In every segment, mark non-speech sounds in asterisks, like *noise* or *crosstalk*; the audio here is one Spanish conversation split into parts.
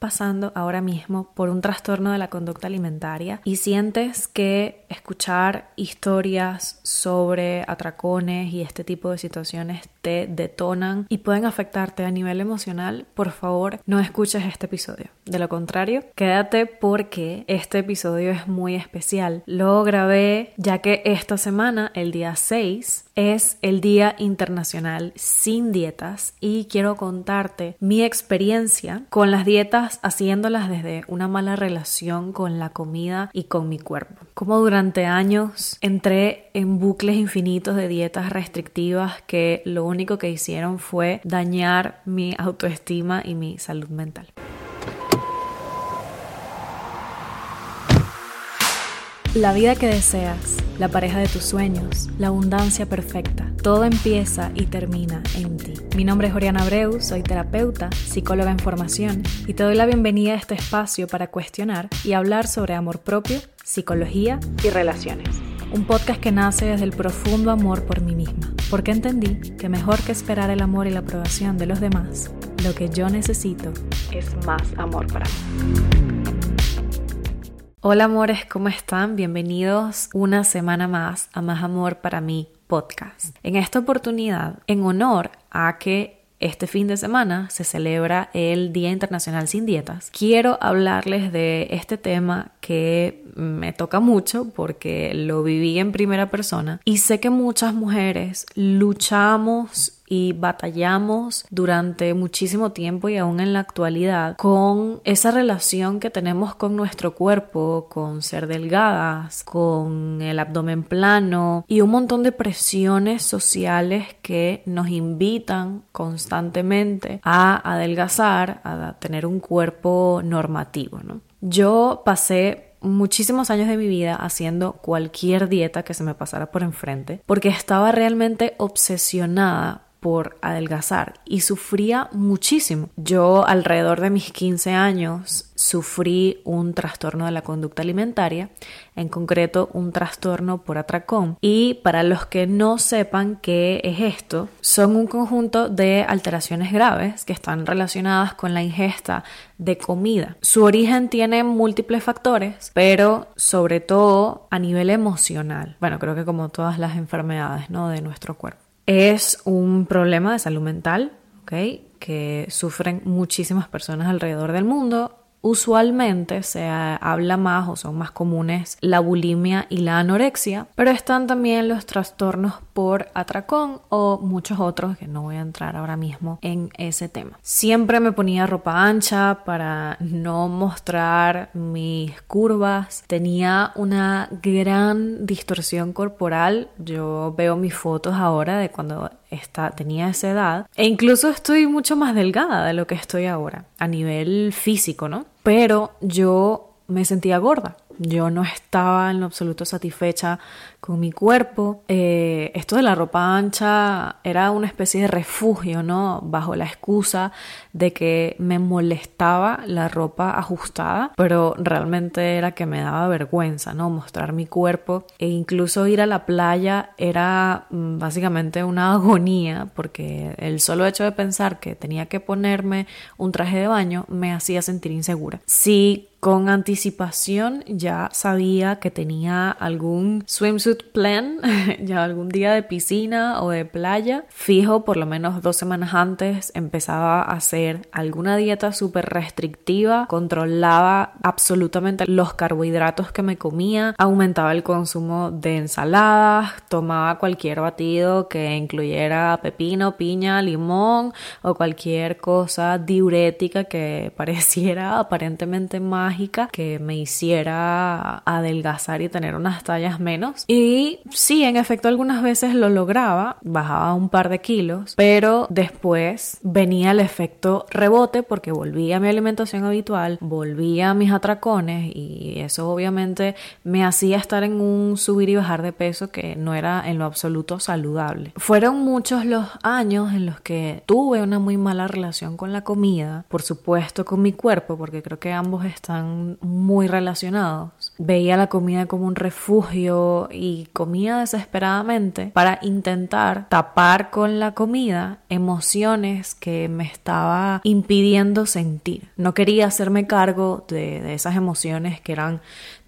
pasando ahora mismo por un trastorno de la conducta alimentaria y sientes que escuchar historias sobre atracones y este tipo de situaciones te detonan y pueden afectarte a nivel emocional, por favor no escuches este episodio. De lo contrario, quédate porque este episodio es muy especial. Lo grabé ya que esta semana, el día 6, es el Día Internacional sin Dietas y quiero contarte mi experiencia con las dietas haciéndolas desde una mala relación con la comida y con mi cuerpo. Como durante años entré en bucles infinitos de dietas restrictivas que lo único que hicieron fue dañar mi autoestima y mi salud mental. La vida que deseas, la pareja de tus sueños, la abundancia perfecta, todo empieza y termina en ti. Mi nombre es Oriana Abreu, soy terapeuta, psicóloga en formación y te doy la bienvenida a este espacio para cuestionar y hablar sobre amor propio, psicología y relaciones. Un podcast que nace desde el profundo amor por mí misma, porque entendí que mejor que esperar el amor y la aprobación de los demás, lo que yo necesito es más amor para mí. Hola amores, ¿cómo están? Bienvenidos una semana más a Más Amor para mí podcast. En esta oportunidad, en honor a que este fin de semana se celebra el Día Internacional sin Dietas. Quiero hablarles de este tema que me toca mucho porque lo viví en primera persona y sé que muchas mujeres luchamos y batallamos durante muchísimo tiempo y aún en la actualidad con esa relación que tenemos con nuestro cuerpo, con ser delgadas, con el abdomen plano y un montón de presiones sociales que nos invitan constantemente a adelgazar, a tener un cuerpo normativo. ¿no? Yo pasé muchísimos años de mi vida haciendo cualquier dieta que se me pasara por enfrente porque estaba realmente obsesionada por adelgazar y sufría muchísimo. Yo alrededor de mis 15 años sufrí un trastorno de la conducta alimentaria, en concreto un trastorno por atracón. Y para los que no sepan qué es esto, son un conjunto de alteraciones graves que están relacionadas con la ingesta de comida. Su origen tiene múltiples factores, pero sobre todo a nivel emocional. Bueno, creo que como todas las enfermedades, ¿no? de nuestro cuerpo es un problema de salud mental, ¿ok? Que sufren muchísimas personas alrededor del mundo Usualmente se habla más o son más comunes la bulimia y la anorexia, pero están también los trastornos por atracón o muchos otros que no voy a entrar ahora mismo en ese tema. Siempre me ponía ropa ancha para no mostrar mis curvas. Tenía una gran distorsión corporal. Yo veo mis fotos ahora de cuando tenía esa edad e incluso estoy mucho más delgada de lo que estoy ahora a nivel físico, ¿no? Pero yo me sentía gorda. Yo no estaba en lo absoluto satisfecha con mi cuerpo. Eh, esto de la ropa ancha era una especie de refugio, ¿no? Bajo la excusa de que me molestaba la ropa ajustada, pero realmente era que me daba vergüenza, ¿no? Mostrar mi cuerpo e incluso ir a la playa era mm, básicamente una agonía porque el solo hecho de pensar que tenía que ponerme un traje de baño me hacía sentir insegura. Sí, con anticipación ya sabía que tenía algún swimsuit plan, *laughs* ya algún día de piscina o de playa. Fijo, por lo menos dos semanas antes empezaba a hacer alguna dieta súper restrictiva, controlaba absolutamente los carbohidratos que me comía, aumentaba el consumo de ensaladas, tomaba cualquier batido que incluyera pepino, piña, limón o cualquier cosa diurética que *laughs* pareciera aparentemente más mágica que me hiciera adelgazar y tener unas tallas menos. Y sí, en efecto, algunas veces lo lograba, bajaba un par de kilos, pero después venía el efecto rebote porque volvía a mi alimentación habitual, volvía a mis atracones y eso obviamente me hacía estar en un subir y bajar de peso que no era en lo absoluto saludable. Fueron muchos los años en los que tuve una muy mala relación con la comida, por supuesto con mi cuerpo, porque creo que ambos están muy relacionados. Veía la comida como un refugio y comía desesperadamente para intentar tapar con la comida emociones que me estaba impidiendo sentir. No quería hacerme cargo de, esas emociones que eran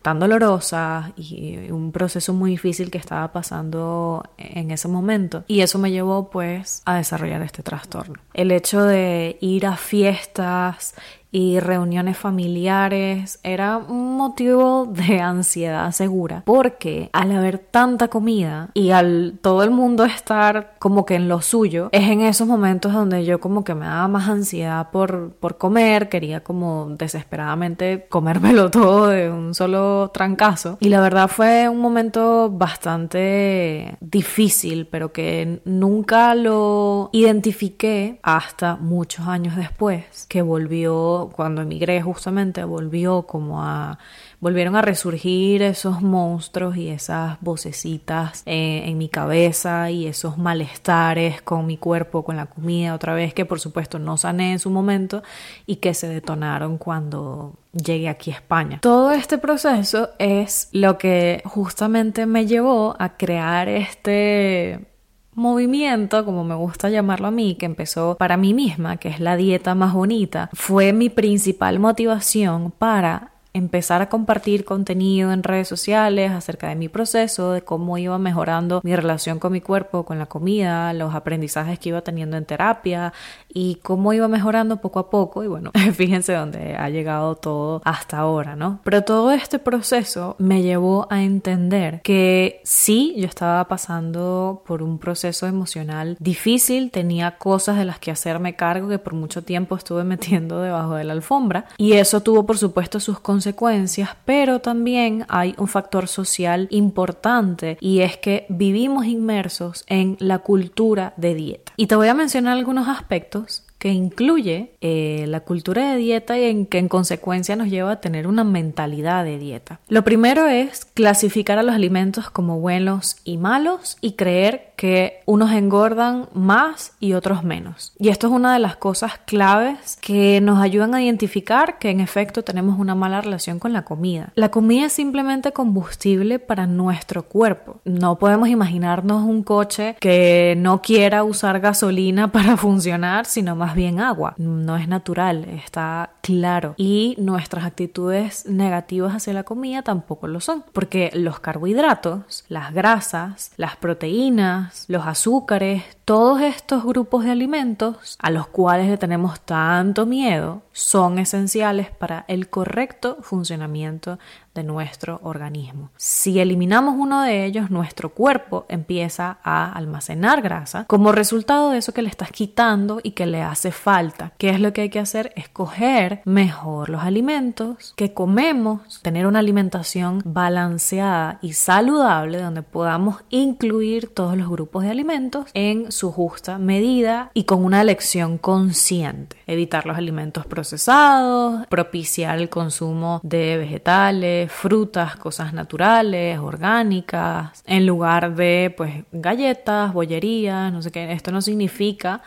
tan dolorosa y un proceso muy difícil que estaba pasando en ese momento. Y eso me llevó pues a desarrollar este trastorno. El hecho de ir a fiestas y reuniones familiares. Era un motivo de ansiedad segura porque al haber tanta comida y al todo el mundo estar como que en lo suyo es en esos momentos donde yo como que me daba más ansiedad por, por comer. Quería como desesperadamente comérmelo *laughs* todo de un solo trancazo. Y la verdad fue un momento bastante difícil pero que nunca lo identifiqué hasta muchos años después que volvió cuando emigré justamente volvió como a volvieron a resurgir esos monstruos y esas vocecitas eh, en mi cabeza y esos malestares con mi cuerpo, con la comida otra vez que por supuesto no sané en su momento y que se detonaron cuando llegué aquí a España. Todo este proceso es lo que justamente me llevó a crear este movimiento, como me gusta llamarlo a mí, que empezó para mí misma, que es la dieta más bonita, fue mi principal motivación para empezar a compartir contenido en redes sociales acerca de mi proceso, de cómo iba mejorando mi relación con mi cuerpo, con la comida, los aprendizajes que iba teniendo en terapia y cómo iba mejorando poco a poco. Y bueno, *laughs* fíjense dónde ha llegado todo hasta ahora, ¿no? Pero todo este proceso me llevó a entender que sí, yo estaba pasando por un proceso emocional difícil, tenía cosas de las que hacerme cargo que por mucho tiempo estuve *laughs* metiendo debajo de la alfombra y eso tuvo por supuesto sus consecuencias consecuencias, pero también hay un factor social importante y es que vivimos inmersos en la cultura de dieta. Y te voy a mencionar algunos aspectos que incluye eh, la cultura de dieta y en que en consecuencia nos lleva a tener una mentalidad de dieta. Lo primero es clasificar a los alimentos como buenos y malos y creer que unos engordan más y otros menos. Y esto es una de las cosas claves que nos ayudan a identificar que en efecto tenemos una mala relación con la comida. La comida es simplemente combustible para nuestro cuerpo. No podemos imaginarnos un coche que no quiera usar gasolina *laughs* para funcionar, sino más bien agua. No es natural, está claro. Y nuestras actitudes negativas hacia la comida tampoco lo son, porque los carbohidratos, las grasas, las proteínas, los azúcares, todos estos grupos de alimentos a los cuales le tenemos tanto miedo son esenciales para el correcto funcionamiento de nuestro organismo. Si eliminamos uno de ellos, nuestro cuerpo empieza a almacenar grasa como resultado de eso que le estás quitando y que le hace falta. ¿Qué es lo que hay que hacer? Escoger mejor los alimentos que comemos, tener una alimentación balanceada y saludable donde podamos incluir todos los grupos de alimentos en su justa medida y con una elección consciente. Evitar los alimentos procesados, propiciar el consumo de vegetales, frutas, cosas naturales, orgánicas, en lugar de pues galletas, bollerías, no sé qué. Esto no significa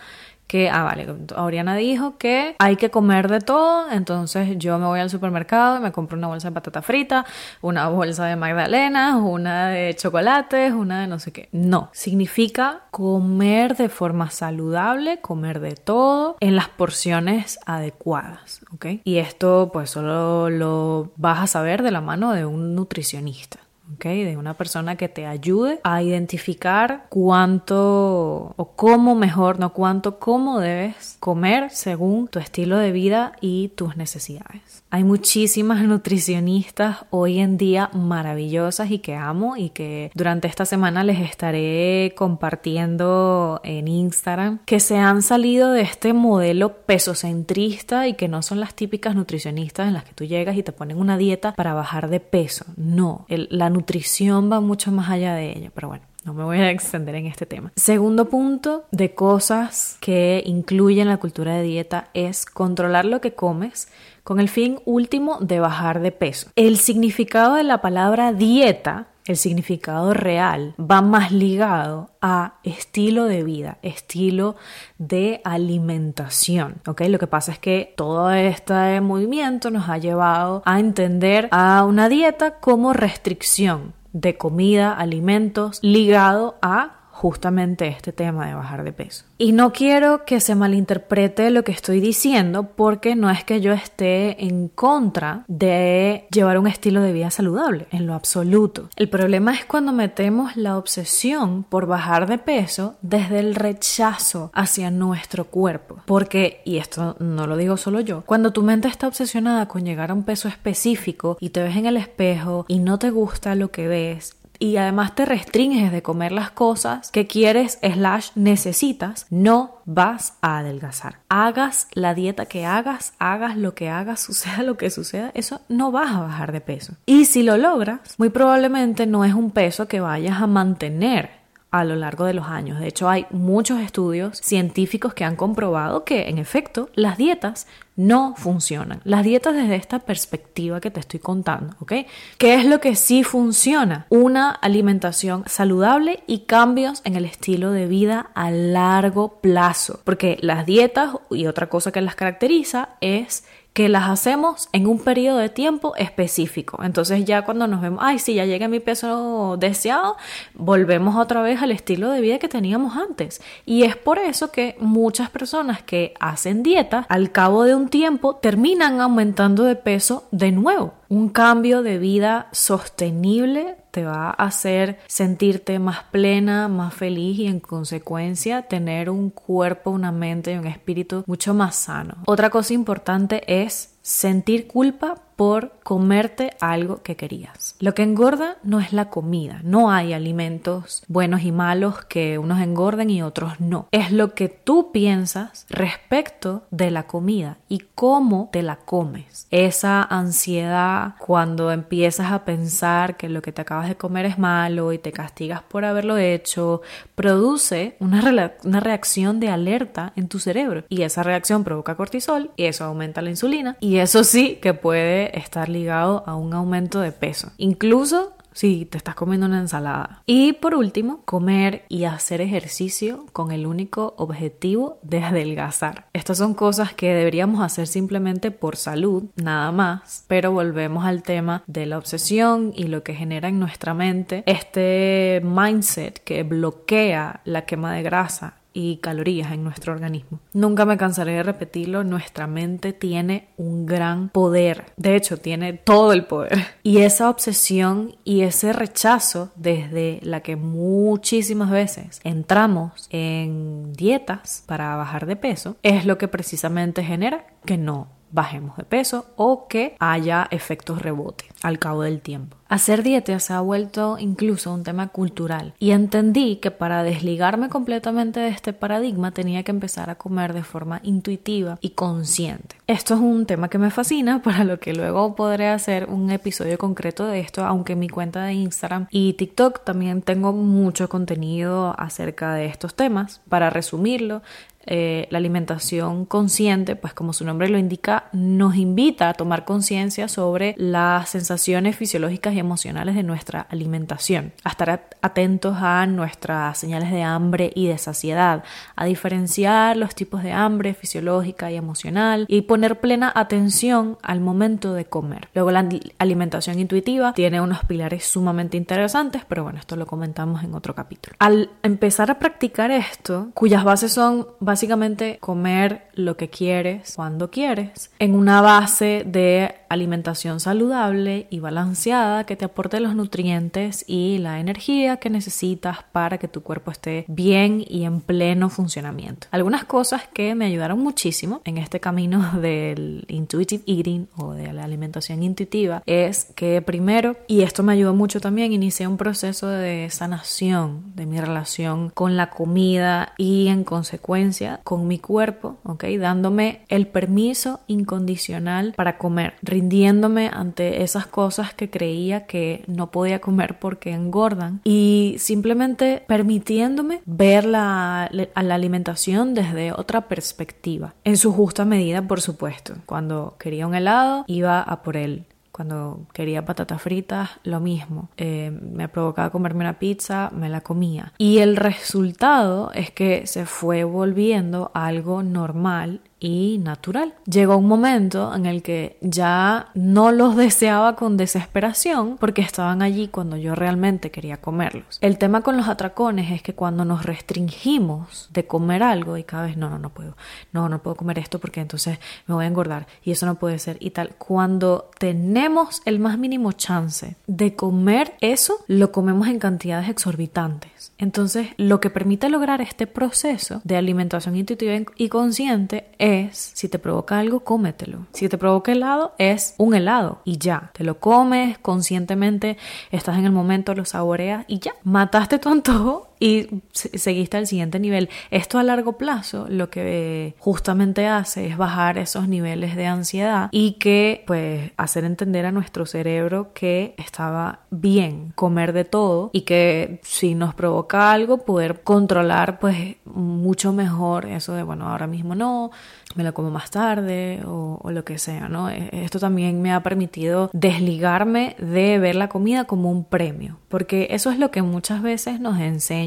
que, ah, vale, Oriana dijo que hay que comer de todo, entonces yo me voy al supermercado y me compro una bolsa de patata frita, una bolsa de magdalenas, una de chocolates, una de no sé qué. No, significa comer de forma saludable, comer de todo en las porciones adecuadas, ¿ok? Y esto pues solo lo vas a saber de la mano de un nutricionista. De una persona que te ayude a identificar cuánto o cómo mejor, no cuánto, cómo debes comer según tu estilo de vida y tus necesidades. Hay muchísimas nutricionistas hoy en día maravillosas y que amo y que durante esta semana les estaré compartiendo en Instagram que se han salido de este modelo pesocentrista y que no son las típicas nutricionistas en las que tú llegas y te ponen una dieta para bajar de peso. No, la nutrición va mucho más allá de ello, pero bueno. No me voy a extender en este tema. Segundo punto de cosas que incluyen la cultura de dieta es controlar lo que comes con el fin último de bajar de peso. El significado de la palabra dieta el significado real va más ligado a estilo de vida, estilo de alimentación. ¿ok? Lo que pasa es que todo este movimiento nos ha llevado a entender a una dieta como restricción de comida, alimentos, ligado a justamente este tema de bajar de peso. Y no quiero que se malinterprete lo que estoy diciendo porque no es que yo esté en contra de llevar un estilo de vida saludable, en lo absoluto. El problema es cuando metemos la obsesión por bajar de peso desde el rechazo hacia nuestro cuerpo. Porque, y esto no lo digo solo yo, cuando tu mente está obsesionada con llegar a un peso específico y te ves en el espejo y no te gusta lo que ves y además te restringes de comer las cosas que quieres slash necesitas, no vas a adelgazar. Hagas la dieta que hagas, hagas lo que hagas, *laughs* suceda lo que suceda, eso no vas a bajar de peso. Y si lo logras, muy probablemente no es un peso que vayas a mantener a lo largo de los años. De hecho, hay muchos estudios científicos que han comprobado que, en efecto, las dietas no funcionan. Las dietas desde esta perspectiva que te estoy contando, ¿ok? ¿Qué es lo que sí funciona? Una alimentación saludable y cambios en el estilo de vida a largo plazo. Porque las dietas y otra cosa que las caracteriza es que las hacemos en un periodo de tiempo específico. Entonces ya cuando nos vemos, ay, sí, ya llegué a mi peso deseado, volvemos otra vez al estilo de vida que teníamos antes. Y es por eso que muchas personas que hacen dieta, al cabo de un tiempo, terminan aumentando de peso de nuevo. Un cambio de vida sostenible te va a hacer sentirte más plena, más feliz y en consecuencia tener un cuerpo, una mente y un espíritu mucho más sano. Otra cosa importante es sentir culpa por comerte algo que querías. Lo que engorda no es la comida, no hay alimentos buenos y malos que unos engorden y otros no. Es lo que tú piensas respecto de la comida y cómo te la comes. Esa ansiedad cuando empiezas a pensar que lo que te acabas de comer es malo y te castigas por haberlo hecho, produce una, una reacción de alerta en tu cerebro y esa reacción provoca cortisol y eso aumenta la insulina y eso sí que puede estar ligado a un aumento de peso. Incluso si te estás comiendo una ensalada. Y por último, comer y hacer ejercicio con el único objetivo de adelgazar. Estas son cosas que deberíamos hacer simplemente por salud, nada más, pero volvemos al tema de la obsesión y lo que genera en nuestra mente este mindset que bloquea la quema de grasa y calorías en nuestro organismo. Nunca me cansaré de repetirlo, nuestra mente tiene un gran poder, de hecho tiene todo el poder. Y esa obsesión y ese rechazo desde la que muchísimas veces entramos en dietas para bajar de peso es lo que precisamente genera que no bajemos de peso o que haya efectos rebote al cabo del tiempo. Hacer dieta se ha vuelto incluso un tema cultural y entendí que para desligarme completamente de este paradigma tenía que empezar a comer de forma intuitiva y consciente. Esto es un tema que me fascina, *laughs* para lo que luego podré hacer un episodio concreto de esto, aunque en mi cuenta de Instagram y TikTok también tengo mucho contenido acerca de estos temas. Para resumirlo, eh, la alimentación consciente, pues como su nombre lo indica, nos invita a tomar conciencia sobre las sensaciones fisiológicas y emocionales de nuestra alimentación, a estar atentos a nuestras señales de hambre y de saciedad, a diferenciar los tipos de hambre fisiológica y emocional y poner plena atención al momento de comer. Luego la alimentación intuitiva tiene unos pilares sumamente interesantes, pero bueno, esto lo comentamos en otro capítulo. Al empezar a practicar esto, cuyas bases son básicamente comer lo que quieres, cuando quieres, en una base de alimentación saludable y balanceada que te aporte los nutrientes y la energía que necesitas para que tu cuerpo esté bien y en pleno funcionamiento. Algunas cosas que me ayudaron muchísimo en este camino *laughs* del intuitive eating o de la alimentación intuitiva es que primero, y esto me ayudó mucho también, inicié un proceso de sanación de mi relación con la comida y en consecuencia con mi cuerpo, ¿ok? Dándome el permiso incondicional para comer, rindiéndome ante esas cosas que creía que no podía comer porque engordan y simplemente permitiéndome ver la, la alimentación desde otra perspectiva, en su justa medida, por supuesto. Cuando quería un helado, iba a por él cuando quería patatas fritas, lo mismo. Eh, me provocaba comerme una pizza, me la comía. Y el resultado es que se fue volviendo algo normal y natural. Llegó un momento en el que ya no los *laughs* deseaba con desesperación porque estaban allí cuando yo realmente quería comerlos. El tema con los atracones es que cuando nos restringimos de comer algo y cada vez no, no, no puedo, no, no puedo comer esto porque entonces me voy a engordar y eso no puede ser y tal. Cuando tenemos el más mínimo chance de comer eso, lo comemos en cantidades exorbitantes. Entonces, lo que permite lograr este proceso de alimentación intuitiva y consciente es, si te provoca algo, cómetelo. Si te provoca helado, es un helado y ya. Te lo comes conscientemente, estás en el momento, lo saboreas y ya. Mataste tu antojo y seguiste al siguiente nivel. Esto a largo plazo lo que justamente hace es bajar esos niveles de ansiedad y que pues hacer entender a nuestro cerebro que estaba bien comer de todo y que si nos provoca algo poder controlar pues mucho mejor eso de bueno ahora mismo no me lo como más tarde o, o, lo que sea, ¿no? E, esto también me ha permitido desligarme de ver la comida como un premio, porque eso es lo que muchas veces nos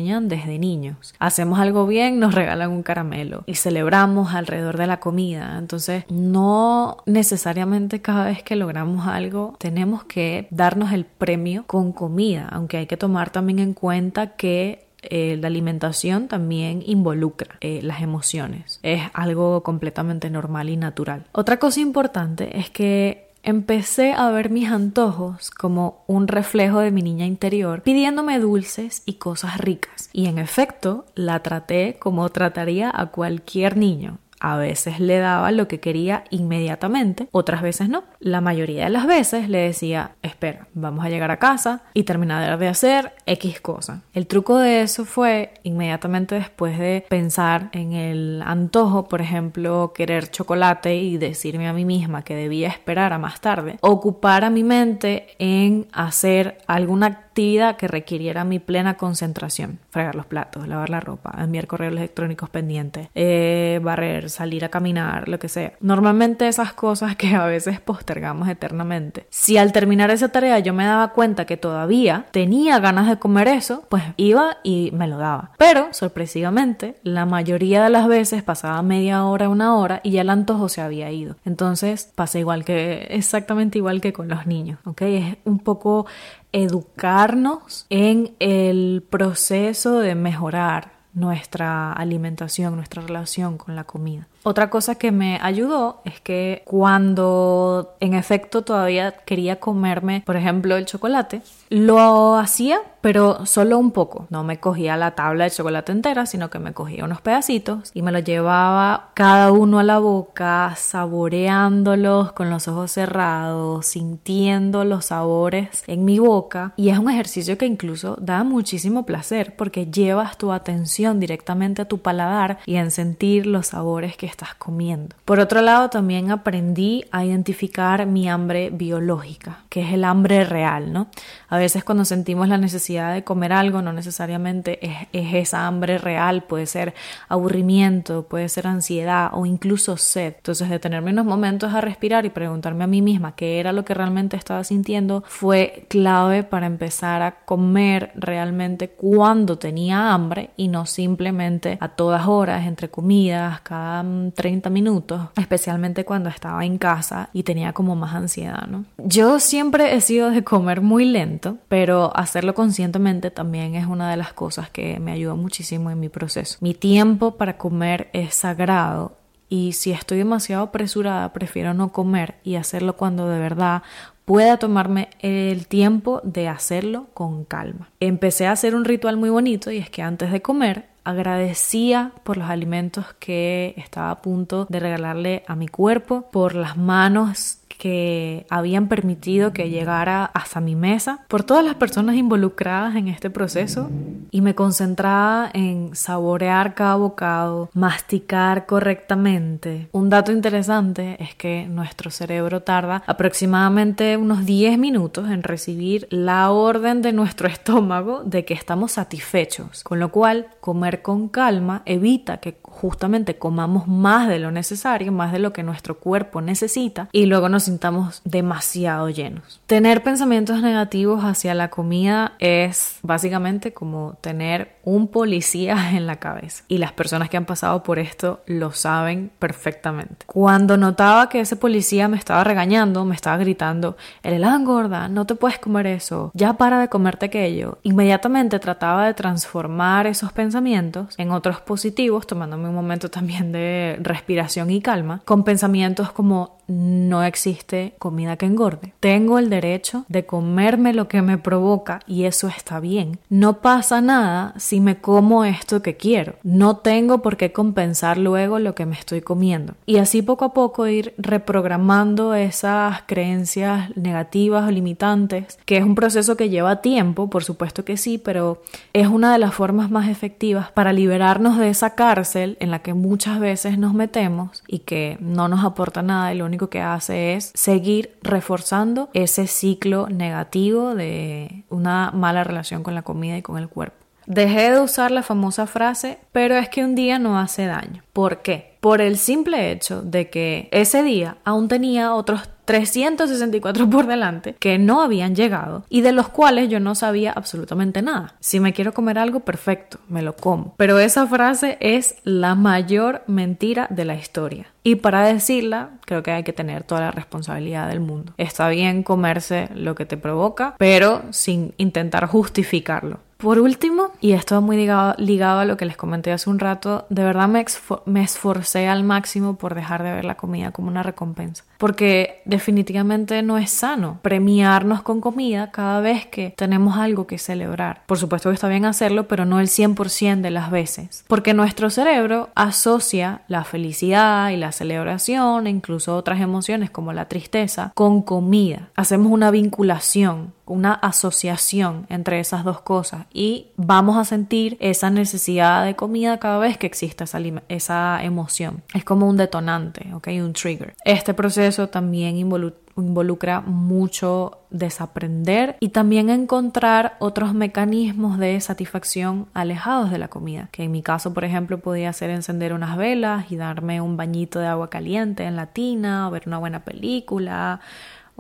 desde niños. Hacemos algo bien, nos regalan un caramelo y celebramos alrededor de la comida. Entonces, no necesariamente cada vez que logramos algo tenemos que darnos el premio con comida, aunque hay que tomar también en cuenta que eh, la alimentación también involucra eh, las emociones. Es algo completamente normal y natural. Otra cosa importante es que empecé a ver mis antojos como un reflejo de mi niña interior pidiéndome dulces y cosas ricas. Y en efecto, la traté como trataría a cualquier niño. A veces le daba lo que quería inmediatamente, otras veces no. La mayoría de las veces le decía, espera, vamos a llegar a casa y terminar de hacer X cosa. El truco de eso fue inmediatamente después de pensar en el antojo, por ejemplo, querer chocolate y decirme a mí misma que debía esperar a más tarde, ocupar a mi mente en hacer alguna actividad que requiriera mi plena concentración. Fregar los platos, lavar la ropa, enviar correos electrónicos pendientes, eh, barrer, salir a caminar, lo que sea. Normalmente esas cosas que a veces postergamos eternamente. Si al terminar esa tarea yo me daba cuenta que todavía tenía ganas de comer eso, pues iba y me lo daba. Pero, sorpresivamente, la mayoría de las veces pasaba media hora, una hora y ya el antojo se había ido. Entonces pasa igual que, exactamente igual que con los niños. Es un poco educarnos en el proceso de mejorar nuestra alimentación, nuestra relación con la comida. Otra cosa que me ayudó es que cuando en efecto todavía quería comerme, por ejemplo, el chocolate, lo hacía, pero solo un poco. No me cogía la tabla de chocolate entera, sino que me cogía unos pedacitos y me lo llevaba cada uno a la boca, saboreándolos con los ojos cerrados, sintiendo los sabores en mi boca. Y es un ejercicio que incluso da muchísimo placer porque llevas tu atención directamente a tu paladar y en sentir los sabores que estás comiendo. Por otro lado, también aprendí a identificar mi hambre biológica, que es el hambre real, ¿no? A veces cuando sentimos la necesidad de comer algo, no necesariamente es, es esa hambre real, puede ser aburrimiento, puede ser ansiedad o incluso sed. Entonces, detenerme unos momentos a respirar y preguntarme a mí misma qué era lo que realmente estaba sintiendo fue clave para empezar a comer realmente cuando tenía hambre y no simplemente a todas horas, entre comidas, cada 30 minutos, especialmente cuando estaba en casa y tenía como más ansiedad, ¿no? Yo siempre he sido de comer muy lento, pero hacerlo conscientemente también es una de las cosas que me ayudó muchísimo en mi proceso. Mi tiempo para comer es sagrado Y si estoy demasiado apresurada, prefiero no comer y hacerlo cuando de verdad pueda tomarme el tiempo de hacerlo con calma. Empecé a hacer un ritual muy bonito y es que antes de comer agradecía por los alimentos que estaba a punto de regalarle a mi cuerpo, por las manos que habían permitido que llegara hasta mi mesa, por todas las personas involucradas en este proceso y me concentraba en saborear cada bocado, masticar correctamente. Un dato interesante es que nuestro cerebro tarda aproximadamente unos 10 minutos en recibir la orden de nuestro estómago de que estamos satisfechos, con lo cual comer con calma evita que justamente comamos más de lo necesario, más de lo que nuestro cuerpo necesita y luego nos sintamos demasiado llenos. Tener pensamientos negativos hacia la comida es básicamente como tener un policía *laughs* en la cabeza y las personas que han pasado por esto lo saben perfectamente. Cuando notaba que ese policía me estaba regañando, me estaba gritando, el helado engorda, no te puedes comer eso, ya para de comerte aquello, inmediatamente trataba de transformar esos pensamientos en otros positivos tomándome un momento también de respiración y calma, con pensamientos como no existe comida que engorde. Tengo el derecho de comerme lo que me provoca y eso está bien. No pasa nada si me como esto que quiero. No tengo por qué compensar luego lo que me estoy comiendo. Y así poco a poco ir reprogramando esas creencias negativas o limitantes, que es un proceso que lleva tiempo, por supuesto que sí, pero es una de las formas más efectivas para liberarnos de esa cárcel en la que muchas veces nos metemos y que no nos aporta nada y único que hace es seguir reforzando ese ciclo negativo de una mala relación con la comida y con el cuerpo. Dejé de usar la famosa frase, pero es que un día no hace daño. ¿Por qué? Por el simple hecho de que ese día aún tenía otros 364 por delante que no habían llegado y de los cuales yo no sabía absolutamente nada. Si me quiero comer algo, perfecto, me lo como. Pero esa frase es la mayor mentira de la historia. Y para decirla, creo que hay que tener toda la responsabilidad del mundo. Está bien comerse lo que te provoca, pero sin intentar justificarlo. Por último, y esto va muy ligado, a lo que les comenté hace un rato, de verdad me, me, esforcé al máximo por dejar de ver la comida como una recompensa. Porque definitivamente no es sano premiarnos con comida cada vez que tenemos algo que celebrar. Por supuesto que está bien hacerlo, pero no el 100% de las veces. Porque nuestro cerebro asocia la felicidad y la celebración e incluso otras emociones como la tristeza con comida. Hacemos una vinculación una asociación entre esas dos cosas y vamos a sentir esa necesidad de comida cada vez que exista esa, esa emoción. Es como un detonante, ¿ok? Un trigger. Este proceso también involucra mucho desaprender y también encontrar otros mecanismos de satisfacción alejados de la comida, que en mi caso, por ejemplo, podía ser encender unas velas y darme un bañito de agua caliente en la tina, o ver una buena película,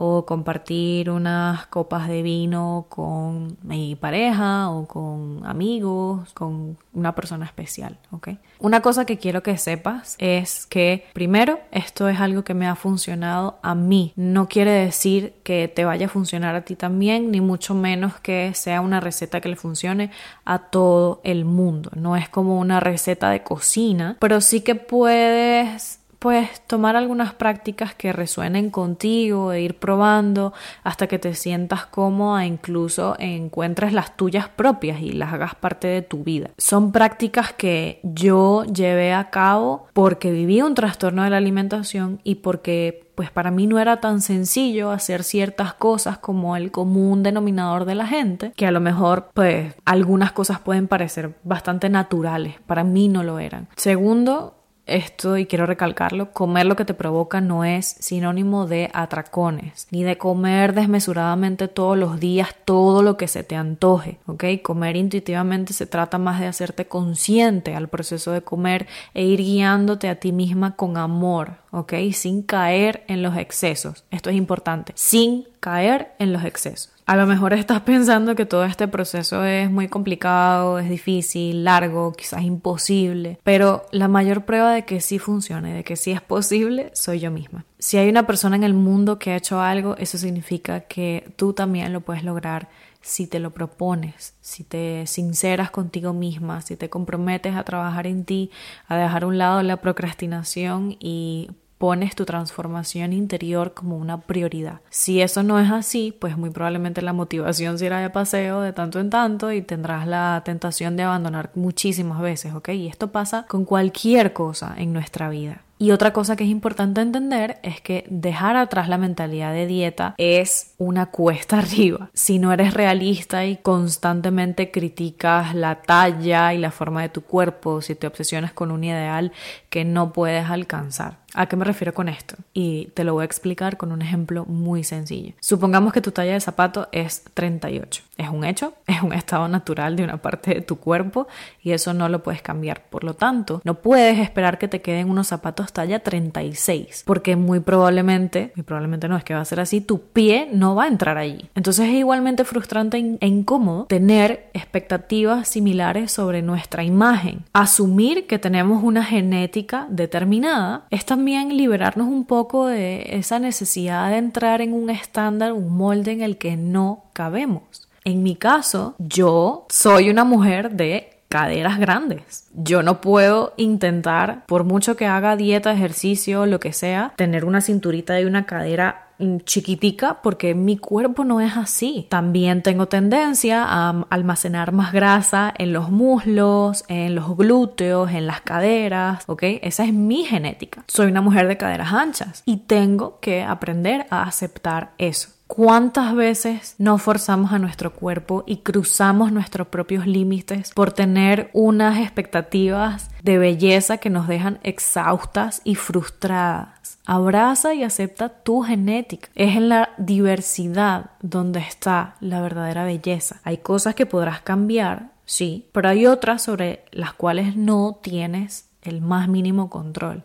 o compartir unas copas de vino con mi pareja o con amigos, con una persona especial, ¿ok? Una cosa que quiero que sepas es que primero esto es algo que me ha funcionado a mí. No quiere decir que te vaya a funcionar a ti también, ni mucho menos que sea una receta que le funcione a todo el mundo. No es como una receta de cocina, pero sí que puedes pues tomar algunas prácticas que resuenen contigo e ir probando hasta que te sientas cómoda e incluso encuentres las tuyas propias y las hagas parte de tu vida. Son prácticas que yo llevé a cabo porque viví un trastorno de la alimentación y porque pues para mí no era tan sencillo hacer ciertas cosas como el común denominador de la gente, que a lo mejor pues algunas cosas pueden parecer bastante naturales, para mí no lo eran. Segundo, esto, y quiero recalcarlo, comer lo que te provoca no es sinónimo de atracones, ni de comer desmesuradamente todos los días todo lo que se te antoje, ¿ok? Comer intuitivamente se trata más de hacerte consciente al proceso de comer e ir guiándote a ti misma con amor, ¿ok? Sin caer en los excesos. Esto es importante, sin caer en los excesos. A lo mejor estás pensando que todo este proceso es muy complicado, es difícil, largo, quizás imposible, pero la mayor prueba de que sí funcione, de que sí es posible, soy yo misma. Si hay una persona en el mundo que ha hecho algo, eso significa que tú también lo puedes lograr si te lo propones, si te sinceras contigo misma, si te comprometes a trabajar en ti, a dejar a un lado la procrastinación y pones tu transformación interior como una prioridad. Si eso no es así, pues muy probablemente la motivación se irá de paseo de tanto en tanto y tendrás la tentación de abandonar muchísimas veces, ¿ok? Y esto pasa con cualquier cosa en nuestra vida. Y otra cosa que es importante entender es que dejar atrás la mentalidad de dieta es una cuesta *laughs* arriba. Si no eres realista y constantemente criticas la talla y la forma de tu cuerpo, si te obsesionas con un ideal que no puedes alcanzar. ¿A qué me refiero con esto? Y te lo voy a explicar con un ejemplo muy sencillo. Supongamos que tu talla de zapato es 38. Es un hecho, *laughs* es un estado natural de una parte de tu cuerpo y eso no lo puedes cambiar. Por lo tanto, no puedes esperar que te queden unos zapatos talla 36, porque muy probablemente, y probablemente no es que va a ser así, tu pie no va a entrar allí. Entonces es igualmente frustrante e incómodo tener expectativas similares sobre nuestra imagen. Asumir que tenemos una genética determinada es también liberarnos un poco de esa necesidad de entrar en un estándar, un molde en el que no cabemos. En mi caso, yo soy una mujer de caderas grandes. Yo no puedo intentar, por mucho que haga dieta, ejercicio, lo que sea, tener una cinturita y una cadera chiquitica porque mi cuerpo no es así. También tengo tendencia a almacenar más grasa en los muslos, en los glúteos, en las caderas, ¿ok? Esa es mi genética. Soy una mujer de caderas anchas y tengo que aprender a aceptar eso. ¿Cuántas veces no forzamos a nuestro cuerpo y cruzamos nuestros propios límites por tener unas expectativas de belleza que nos dejan exhaustas y frustradas? Abraza y acepta tu genética. Es en la diversidad donde está la verdadera belleza. Hay cosas que podrás cambiar, sí, pero hay otras sobre las cuales no tienes el más mínimo control.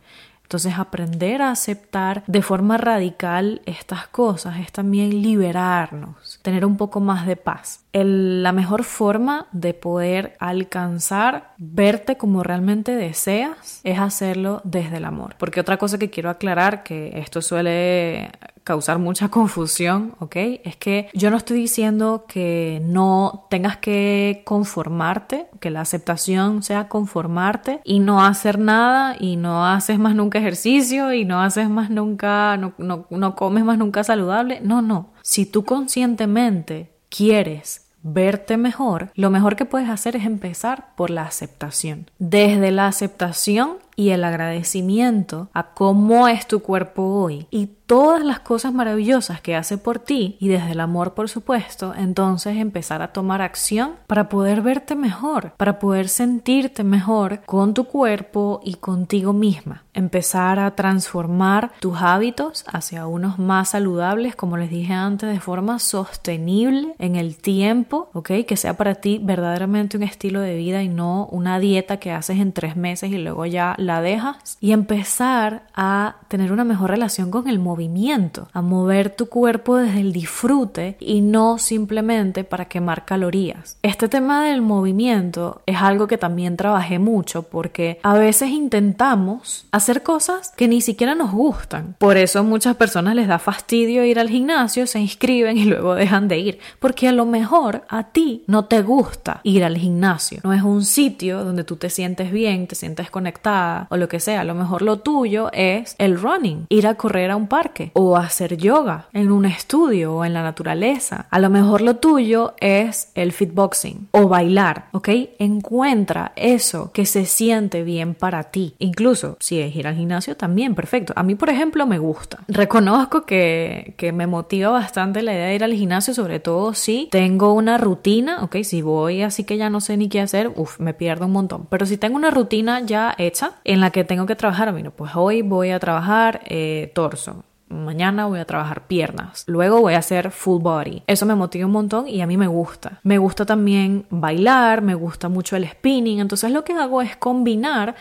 Entonces aprender a aceptar de forma radical estas cosas es también liberarnos, tener un poco más de paz la mejor forma de poder alcanzar verte como realmente deseas es hacerlo desde el amor. Porque otra cosa que quiero aclarar, que esto suele causar mucha confusión, ¿ok? Es que yo no estoy diciendo que no tengas que conformarte, que la aceptación sea conformarte y no hacer nada y no haces más nunca ejercicio y no haces más nunca, no, no, no comes más nunca saludable. No, no. Si tú conscientemente quieres verte mejor, lo mejor que puedes hacer es empezar por la aceptación. Desde la aceptación y el agradecimiento a cómo es tu cuerpo hoy y todas las cosas maravillosas que hace por ti y desde el amor por supuesto, entonces empezar a tomar acción para poder verte mejor, para poder sentirte mejor con tu cuerpo y contigo misma. Empezar a transformar tus hábitos hacia unos más saludables, como les dije antes, de forma sostenible en el tiempo, ¿ok? Que sea para ti verdaderamente un estilo de vida y no una dieta que haces en tres meses y luego ya la dejas y empezar a tener una mejor relación con el movimiento, a mover tu cuerpo desde el disfrute y no simplemente para quemar calorías. Este tema del movimiento es algo que también trabajé mucho porque a veces intentamos hacer cosas que ni siquiera nos gustan. Por eso muchas personas les da fastidio ir al gimnasio, se inscriben y luego dejan de ir, porque a lo mejor a ti no te gusta ir al gimnasio. No es un sitio donde tú te sientes bien, te sientes conectada o lo que sea. A lo mejor lo tuyo es el running, ir a correr a un parque o hacer yoga en un estudio o en la naturaleza. A lo mejor lo tuyo es el fitboxing o bailar, ¿ok? Encuentra eso que se siente bien para ti. Incluso si es ir al gimnasio también, perfecto. A mí, por ejemplo, me gusta. Reconozco que, que me motiva bastante la idea de ir al gimnasio, sobre todo si tengo una rutina, ¿ok? Si voy así que ya no sé ni qué hacer, uff, me pierdo un montón. Pero si tengo una rutina ya hecha, en la que tengo que trabajar, bueno, pues hoy voy a trabajar eh, torso, mañana voy a trabajar piernas, luego voy a hacer full body. Eso me motiva un montón y a mí me gusta. Me gusta también bailar, me gusta mucho el spinning, entonces lo que hago es combinar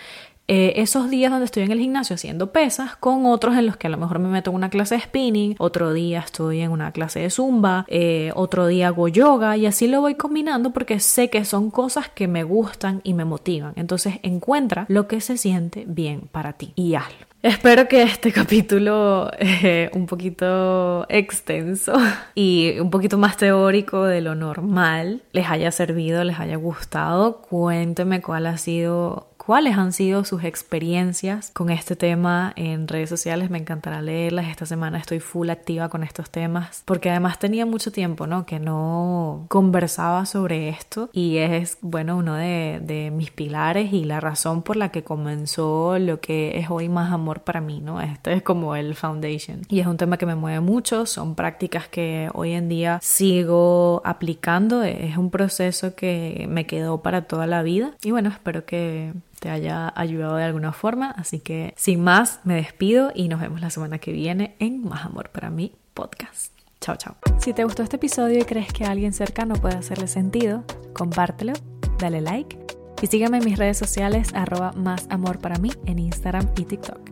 eh, esos días donde estoy en el gimnasio haciendo pesas con otros en los que a lo mejor me meto en una clase de spinning, otro día estoy en una clase de zumba, eh, otro día hago yoga y así lo voy combinando porque sé que son cosas que me gustan y me motivan. Entonces encuentra lo que se siente bien para ti y hazlo. Espero que este capítulo eh, un poquito extenso y un poquito más teórico de lo normal les haya servido, les haya gustado. Cuéntenme cuál ha sido cuáles han sido sus experiencias con este tema en redes sociales. Me encantará leerlas. Esta semana estoy full activa con estos temas porque además tenía mucho tiempo, ¿no? Que no conversaba sobre esto y es, bueno, uno de, de mis pilares y la razón por la que comenzó lo que es hoy más amor para mí, ¿no? Este es como el foundation y es un tema que me mueve mucho. Son prácticas que hoy en día sigo aplicando. Es un proceso que me quedó para toda la vida y bueno, espero que te haya ayudado de alguna forma. Así que sin más, me despido y nos vemos la semana que viene en Más Amor para mí podcast. Chao, chao. Si te gustó este episodio y crees que a alguien cercano puede hacerle sentido, compártelo, dale like y sígueme en mis redes sociales arroba más amor para mí en Instagram y TikTok.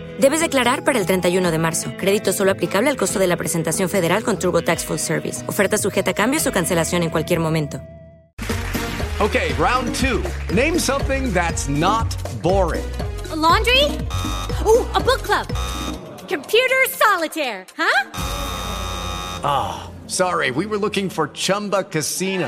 Debes declarar para el 31 de marzo. Crédito solo aplicable al costo de la presentación federal con TurboTax Full Service. Oferta sujeta a cambios o cancelación en cualquier momento. Okay, round two. Name something that's not boring. A laundry? Ooh, a book club. Computer solitaire, huh? Ah, oh, sorry, we were looking for Chumba Casino.